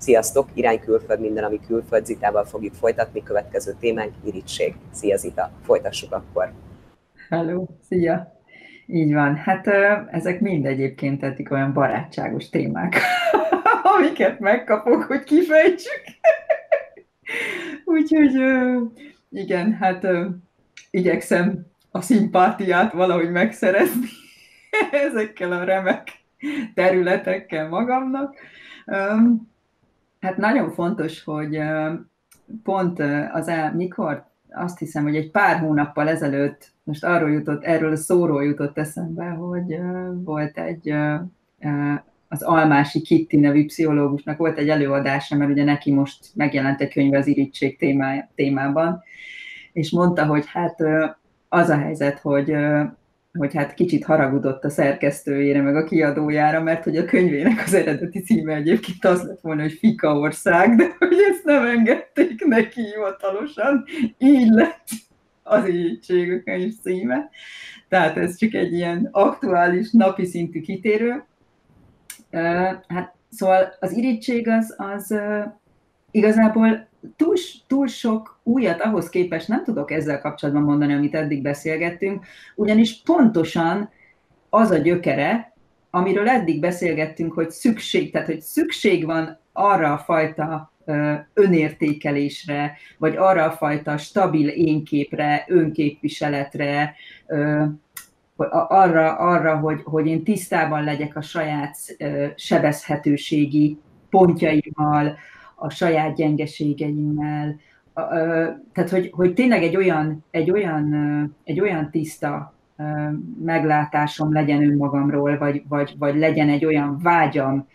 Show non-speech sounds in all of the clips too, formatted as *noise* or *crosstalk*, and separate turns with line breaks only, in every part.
Sziasztok, irány külföld, minden, ami külföld, Zitával fogjuk folytatni, következő témánk irítség. Szia Zita, folytassuk akkor.
Hello, szia! Így van. Hát ezek mind egyébként eddig olyan barátságos témák, *laughs* amiket megkapok, hogy kifejtsük. *laughs* Úgyhogy igen, hát igyekszem a szimpátiát valahogy megszerezni *laughs* ezekkel a remek területekkel magamnak. Hát nagyon fontos, hogy pont az el, mikor azt hiszem, hogy egy pár hónappal ezelőtt, most arról jutott, erről a szóról jutott eszembe, hogy volt egy az Almási Kitti nevű pszichológusnak volt egy előadása, mert ugye neki most megjelent egy könyv az irítség témában, és mondta, hogy hát az a helyzet, hogy hogy hát kicsit haragudott a szerkesztőjére, meg a kiadójára, mert hogy a könyvének az eredeti címe egyébként az lett volna, hogy Fika de hogy ezt nem engedték neki hivatalosan, így lett az ígység a könyv címe. Tehát ez csak egy ilyen aktuális, napi szintű kitérő. Hát szóval az irítség az, az igazából túl, túl sok újat ahhoz képest nem tudok ezzel kapcsolatban mondani, amit eddig beszélgettünk, ugyanis pontosan az a gyökere, amiről eddig beszélgettünk, hogy szükség, tehát hogy szükség van arra a fajta önértékelésre, vagy arra a fajta stabil énképre, önképviseletre, arra, arra hogy, hogy én tisztában legyek a saját sebezhetőségi pontjaimmal, a saját gyengeségeimmel, tehát hogy, hogy tényleg egy olyan, egy, olyan, egy olyan tiszta meglátásom legyen önmagamról, vagy, vagy, vagy legyen egy olyan vágyam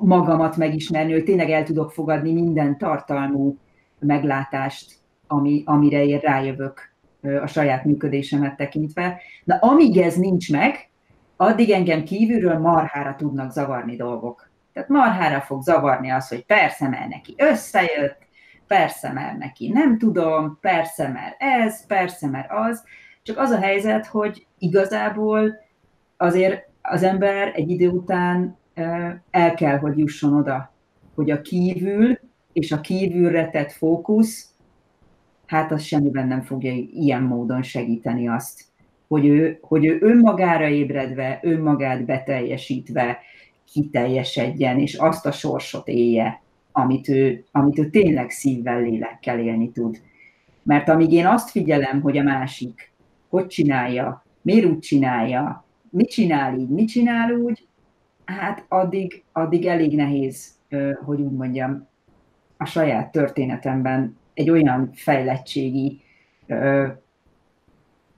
magamat megismerni, hogy tényleg el tudok fogadni minden tartalmú meglátást, ami, amire én rájövök a saját működésemet tekintve. Na amíg ez nincs meg, addig engem kívülről marhára tudnak zavarni dolgok. Tehát marhára fog zavarni az, hogy persze, mert neki összejött, persze, mert neki nem tudom, persze, mert ez, persze, mert az. Csak az a helyzet, hogy igazából azért az ember egy idő után el kell, hogy jusson oda, hogy a kívül és a kívülre tett fókusz, hát az semmiben nem fogja ilyen módon segíteni azt, hogy ő, hogy ő önmagára ébredve, önmagát beteljesítve, kiteljesedjen, és azt a sorsot élje, amit ő, amit ő tényleg szívvel, lélekkel élni tud. Mert amíg én azt figyelem, hogy a másik hogy csinálja, miért úgy csinálja, mit csinál így, mit csinál úgy, hát addig, addig elég nehéz, hogy úgy mondjam, a saját történetemben egy olyan fejlettségi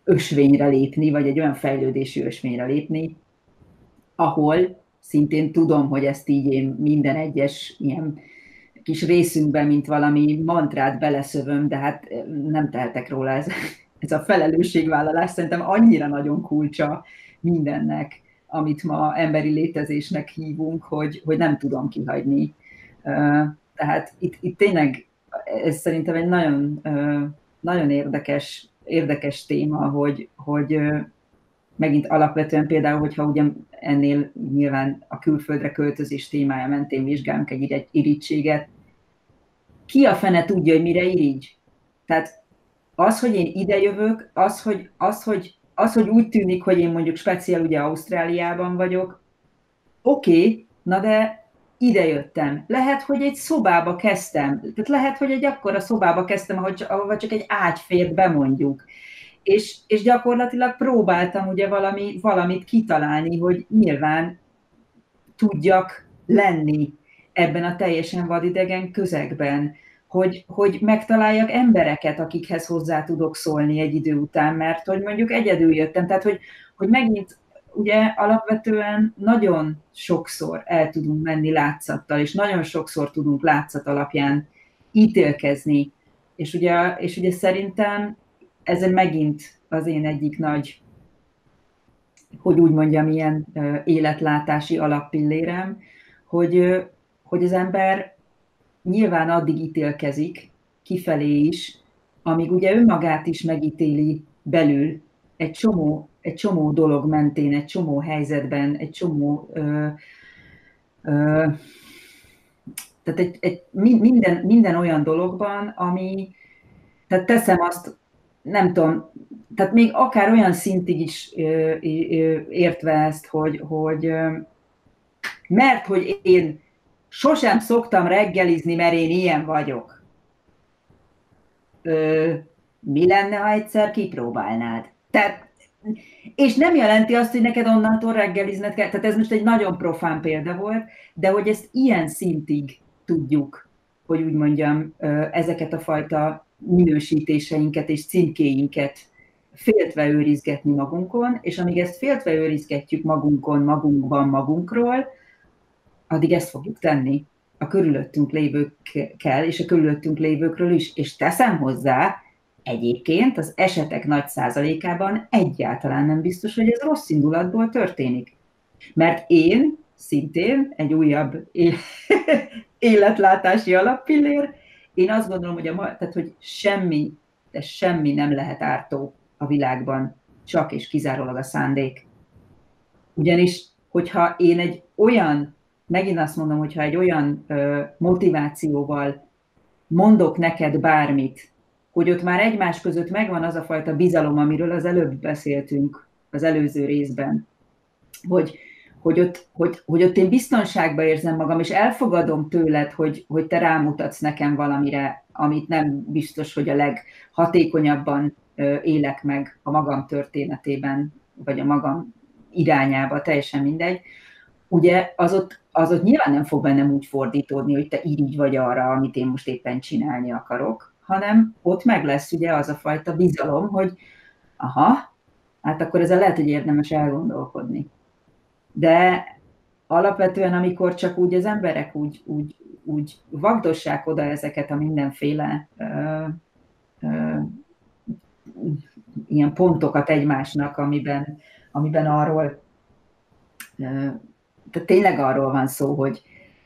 ösvényre lépni, vagy egy olyan fejlődési ösvényre lépni, ahol szintén tudom, hogy ezt így én minden egyes ilyen kis részünkben, mint valami mantrát beleszövöm, de hát eh, nem tehetek róla, ez, *laughs* ez a felelősségvállalás szerintem annyira nagyon kulcsa mindennek, amit ma emberi létezésnek hívunk, hogy, hogy nem tudom kihagyni. Tehát itt, itt tényleg ez szerintem egy nagyon, nagyon érdekes, érdekes téma, hogy, hogy megint alapvetően például, hogyha ugye ennél nyilván a külföldre költözés témája mentén vizsgálunk egy irítséget, ki a fene tudja, hogy mire irigy? Tehát az, hogy én idejövök, az, hogy, az, hogy, az, hogy úgy tűnik, hogy én mondjuk speciál ugye Ausztráliában vagyok, oké, okay, na de idejöttem. Lehet, hogy egy szobába kezdtem. Tehát lehet, hogy egy akkora szobába kezdtem, ahol csak egy ágy fért be mondjuk és, és gyakorlatilag próbáltam ugye valami, valamit kitalálni, hogy nyilván tudjak lenni ebben a teljesen vadidegen közegben, hogy, hogy megtaláljak embereket, akikhez hozzá tudok szólni egy idő után, mert hogy mondjuk egyedül jöttem, tehát hogy, hogy megint ugye alapvetően nagyon sokszor el tudunk menni látszattal, és nagyon sokszor tudunk látszat alapján ítélkezni, és ugye, és ugye szerintem ez megint az én egyik nagy, hogy úgy mondjam, ilyen életlátási alappillérem, hogy, hogy az ember nyilván addig ítélkezik, kifelé is, amíg ugye önmagát is megítéli belül egy csomó, egy csomó dolog mentén, egy csomó helyzetben, egy csomó ö, ö, Tehát egy, egy, minden, minden olyan dologban, ami, tehát teszem azt, nem tudom, tehát még akár olyan szintig is értve ezt, hogy, hogy mert hogy én sosem szoktam reggelizni, mert én ilyen vagyok. Ö, mi lenne, ha egyszer kipróbálnád? Tehát, és nem jelenti azt, hogy neked onnantól reggelizned kell. Tehát ez most egy nagyon profán példa volt, de hogy ezt ilyen szintig tudjuk, hogy úgy mondjam, ezeket a fajta minősítéseinket és címkéinket féltve őrizgetni magunkon, és amíg ezt féltve őrizgetjük magunkon, magunkban, magunkról, addig ezt fogjuk tenni a körülöttünk lévőkkel, és a körülöttünk lévőkről is, és teszem hozzá, egyébként az esetek nagy százalékában egyáltalán nem biztos, hogy ez rossz indulatból történik. Mert én szintén egy újabb *laughs* életlátási alappillér, én azt gondolom, hogy, a, tehát, hogy semmi, de semmi nem lehet ártó a világban, csak és kizárólag a szándék. Ugyanis, hogyha én egy olyan, megint azt mondom, hogyha egy olyan ö, motivációval mondok neked bármit, hogy ott már egymás között megvan az a fajta bizalom, amiről az előbb beszéltünk az előző részben, hogy, hogy, ott, hogy, hogy ott én biztonságban érzem magam, és elfogadom tőled, hogy, hogy te rámutatsz nekem valamire, amit nem biztos, hogy a leghatékonyabban élek meg a magam történetében, vagy a magam irányába, teljesen mindegy, ugye az ott, az ott nyilván nem fog bennem úgy fordítódni, hogy te így vagy arra, amit én most éppen csinálni akarok, hanem ott meg lesz ugye az a fajta bizalom, hogy aha, hát akkor ezzel lehet, hogy érdemes elgondolkodni. De alapvetően, amikor csak úgy az emberek úgy, úgy, úgy vagdossák oda ezeket a mindenféle ö, ö, ilyen pontokat egymásnak, amiben, amiben arról, tehát tényleg arról van szó, hogy,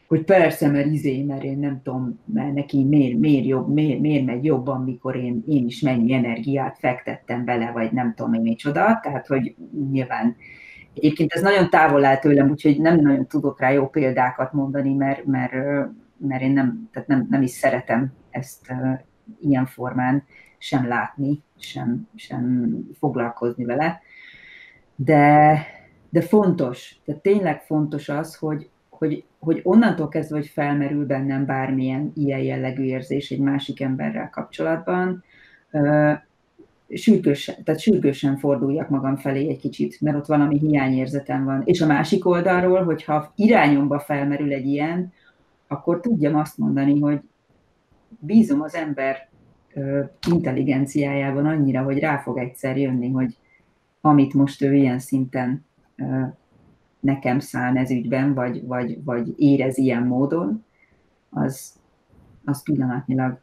hogy persze, mert izé, mert én nem tudom, mert neki miért, miért, jobb, miért, miért megy jobban, mikor én, én is mennyi energiát fektettem bele, vagy nem tudom én micsoda, tehát hogy nyilván egyébként ez nagyon távol áll tőlem, úgyhogy nem nagyon tudok rá jó példákat mondani, mert, mert, mert én nem, tehát nem, nem is szeretem ezt ilyen formán sem látni, sem, sem foglalkozni vele. De, de fontos, tehát tényleg fontos az, hogy, hogy, hogy onnantól kezdve, hogy felmerül bennem bármilyen ilyen jellegű érzés egy másik emberrel kapcsolatban, sürgősen, tehát sürgősen forduljak magam felé egy kicsit, mert ott valami hiányérzetem van. És a másik oldalról, hogyha irányomba felmerül egy ilyen, akkor tudjam azt mondani, hogy bízom az ember intelligenciájában annyira, hogy rá fog egyszer jönni, hogy amit most ő ilyen szinten nekem szán ez ügyben, vagy, vagy, vagy érez ilyen módon, az, az pillanatnyilag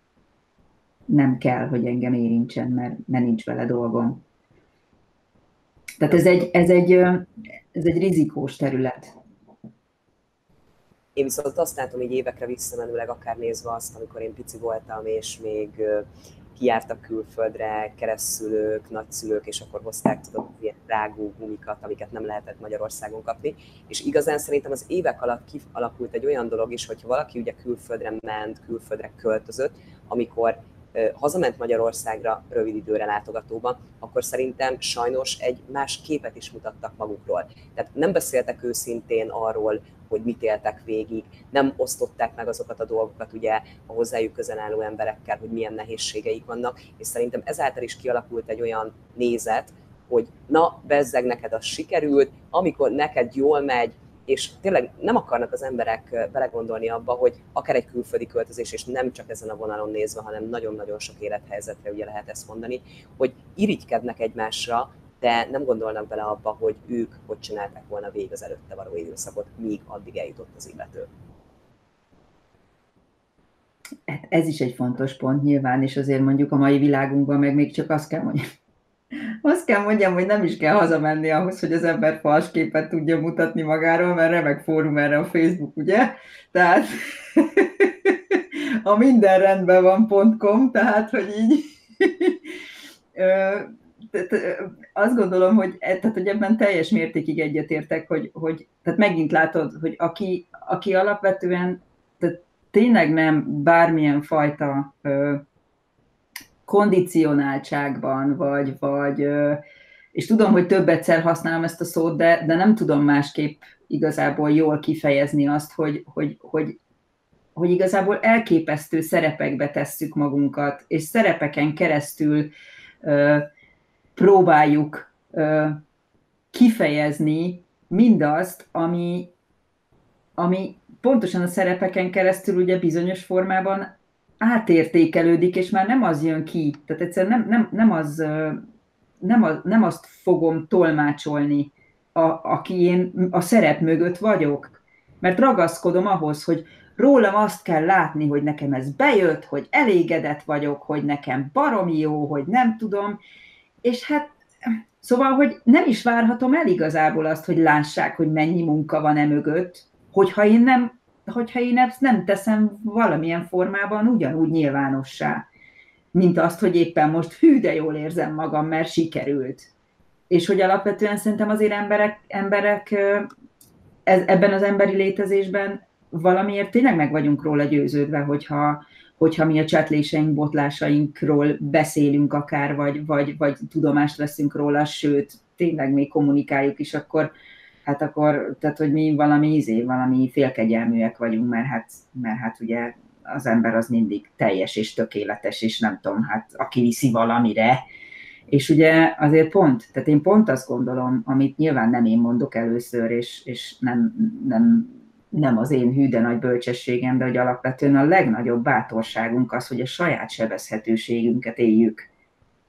nem kell, hogy engem érintsen, mert, mert nincs vele dolgom. Tehát ez egy, ez egy, ez egy rizikós terület.
Én viszont azt látom, hogy évekre visszamenőleg, akár nézve azt, amikor én pici voltam, és még kijártak külföldre keresztszülők, nagyszülők, és akkor hozták, tudom, ilyen rágó gumikat, amiket nem lehetett Magyarországon kapni. És igazán szerintem az évek alatt kialakult egy olyan dolog is, hogyha valaki ugye külföldre ment, külföldre költözött, amikor hazament Magyarországra rövid időre látogatóban, akkor szerintem sajnos egy más képet is mutattak magukról. Tehát nem beszéltek őszintén arról, hogy mit éltek végig, nem osztották meg azokat a dolgokat ugye a hozzájuk közel álló emberekkel, hogy milyen nehézségeik vannak, és szerintem ezáltal is kialakult egy olyan nézet, hogy na, bezzeg neked az sikerült, amikor neked jól megy, és tényleg nem akarnak az emberek belegondolni abba, hogy akár egy külföldi költözés, és nem csak ezen a vonalon nézve, hanem nagyon-nagyon sok élethelyzetre ugye lehet ezt mondani, hogy irigykednek egymásra, de nem gondolnak bele abba, hogy ők hogy csinálták volna végig az előtte való időszakot, míg addig eljutott az illető.
Ez is egy fontos pont nyilván, és azért mondjuk a mai világunkban meg még csak azt kell mondjam, azt kell mondjam, hogy nem is kell hazamenni ahhoz, hogy az ember fals képet tudja mutatni magáról, mert remek fórum erre a Facebook, ugye? Tehát *laughs* a minden rendben van.com, tehát hogy így azt gondolom, hogy, e, tehát, hogy ebben teljes mértékig egyetértek, hogy, hogy tehát megint látod, hogy aki, aki alapvetően tehát tényleg nem bármilyen fajta kondicionáltságban, vagy, vagy és tudom, hogy több egyszer használom ezt a szót, de, de nem tudom másképp igazából jól kifejezni azt, hogy, hogy, hogy, hogy igazából elképesztő szerepekbe tesszük magunkat, és szerepeken keresztül ö, próbáljuk ö, kifejezni mindazt, ami, ami pontosan a szerepeken keresztül ugye bizonyos formában átértékelődik, és már nem az jön ki. Tehát egyszerűen nem, nem, nem, az, nem, az, nem azt fogom tolmácsolni, a, aki én a szerep mögött vagyok. Mert ragaszkodom ahhoz, hogy rólam azt kell látni, hogy nekem ez bejött, hogy elégedett vagyok, hogy nekem baromi jó, hogy nem tudom, és hát Szóval, hogy nem is várhatom el igazából azt, hogy lássák, hogy mennyi munka van e mögött, hogyha én nem, hogyha én ezt nem teszem valamilyen formában ugyanúgy nyilvánossá, mint azt, hogy éppen most hű, de jól érzem magam, mert sikerült. És hogy alapvetően szerintem azért emberek, emberek ez, ebben az emberi létezésben valamiért tényleg meg vagyunk róla győződve, hogyha, hogyha mi a csetléseink, botlásainkról beszélünk akár, vagy, vagy, vagy tudomást veszünk róla, sőt, tényleg még kommunikáljuk is, akkor, hát akkor, tehát hogy mi valami izé, valami félkegyelműek vagyunk, mert hát, mert hát ugye az ember az mindig teljes és tökéletes, és nem tudom, hát aki viszi valamire, és ugye azért pont, tehát én pont azt gondolom, amit nyilván nem én mondok először, és, és nem, nem nem az én hű, nagy bölcsességem, de hogy alapvetően a legnagyobb bátorságunk az, hogy a saját sebezhetőségünket éljük.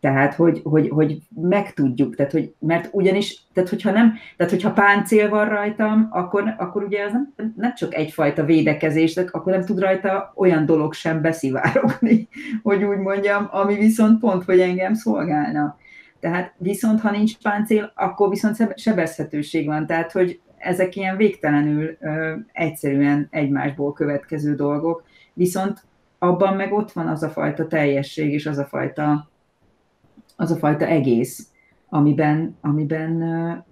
Tehát, hogy, hogy, hogy megtudjuk, tehát, hogy, mert ugyanis, tehát hogyha nem, tehát hogyha páncél van rajtam, akkor, akkor ugye az nem, nem csak egyfajta védekezés, de akkor nem tud rajta olyan dolog sem beszivárogni, *laughs* hogy úgy mondjam, ami viszont pont, hogy engem szolgálna. Tehát viszont, ha nincs páncél, akkor viszont sebezhetőség van. Tehát, hogy ezek ilyen végtelenül ö, egyszerűen egymásból következő dolgok, viszont abban meg ott van az a fajta teljesség és az a fajta, az a fajta egész, amiben, amiben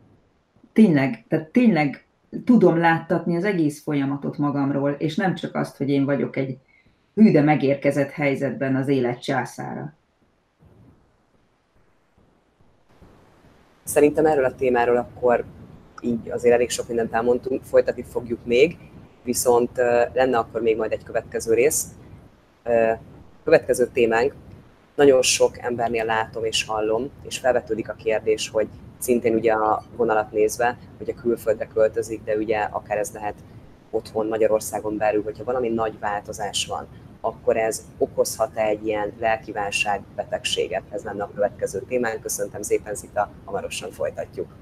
tényleg, tehát tényleg tudom láttatni az egész folyamatot magamról, és nem csak azt, hogy én vagyok egy hű, de megérkezett helyzetben az élet császára.
Szerintem erről a témáról akkor így azért elég sok mindent elmondtunk, folytatni fogjuk még, viszont lenne akkor még majd egy következő rész. Következő témánk, nagyon sok embernél látom és hallom, és felvetődik a kérdés, hogy szintén ugye a vonalat nézve, hogy a külföldre költözik, de ugye akár ez lehet otthon Magyarországon belül, hogyha valami nagy változás van, akkor ez okozhat-e egy ilyen lelkiválság betegséget? Ez lenne a következő témánk. Köszöntem szépen, Zita, hamarosan folytatjuk.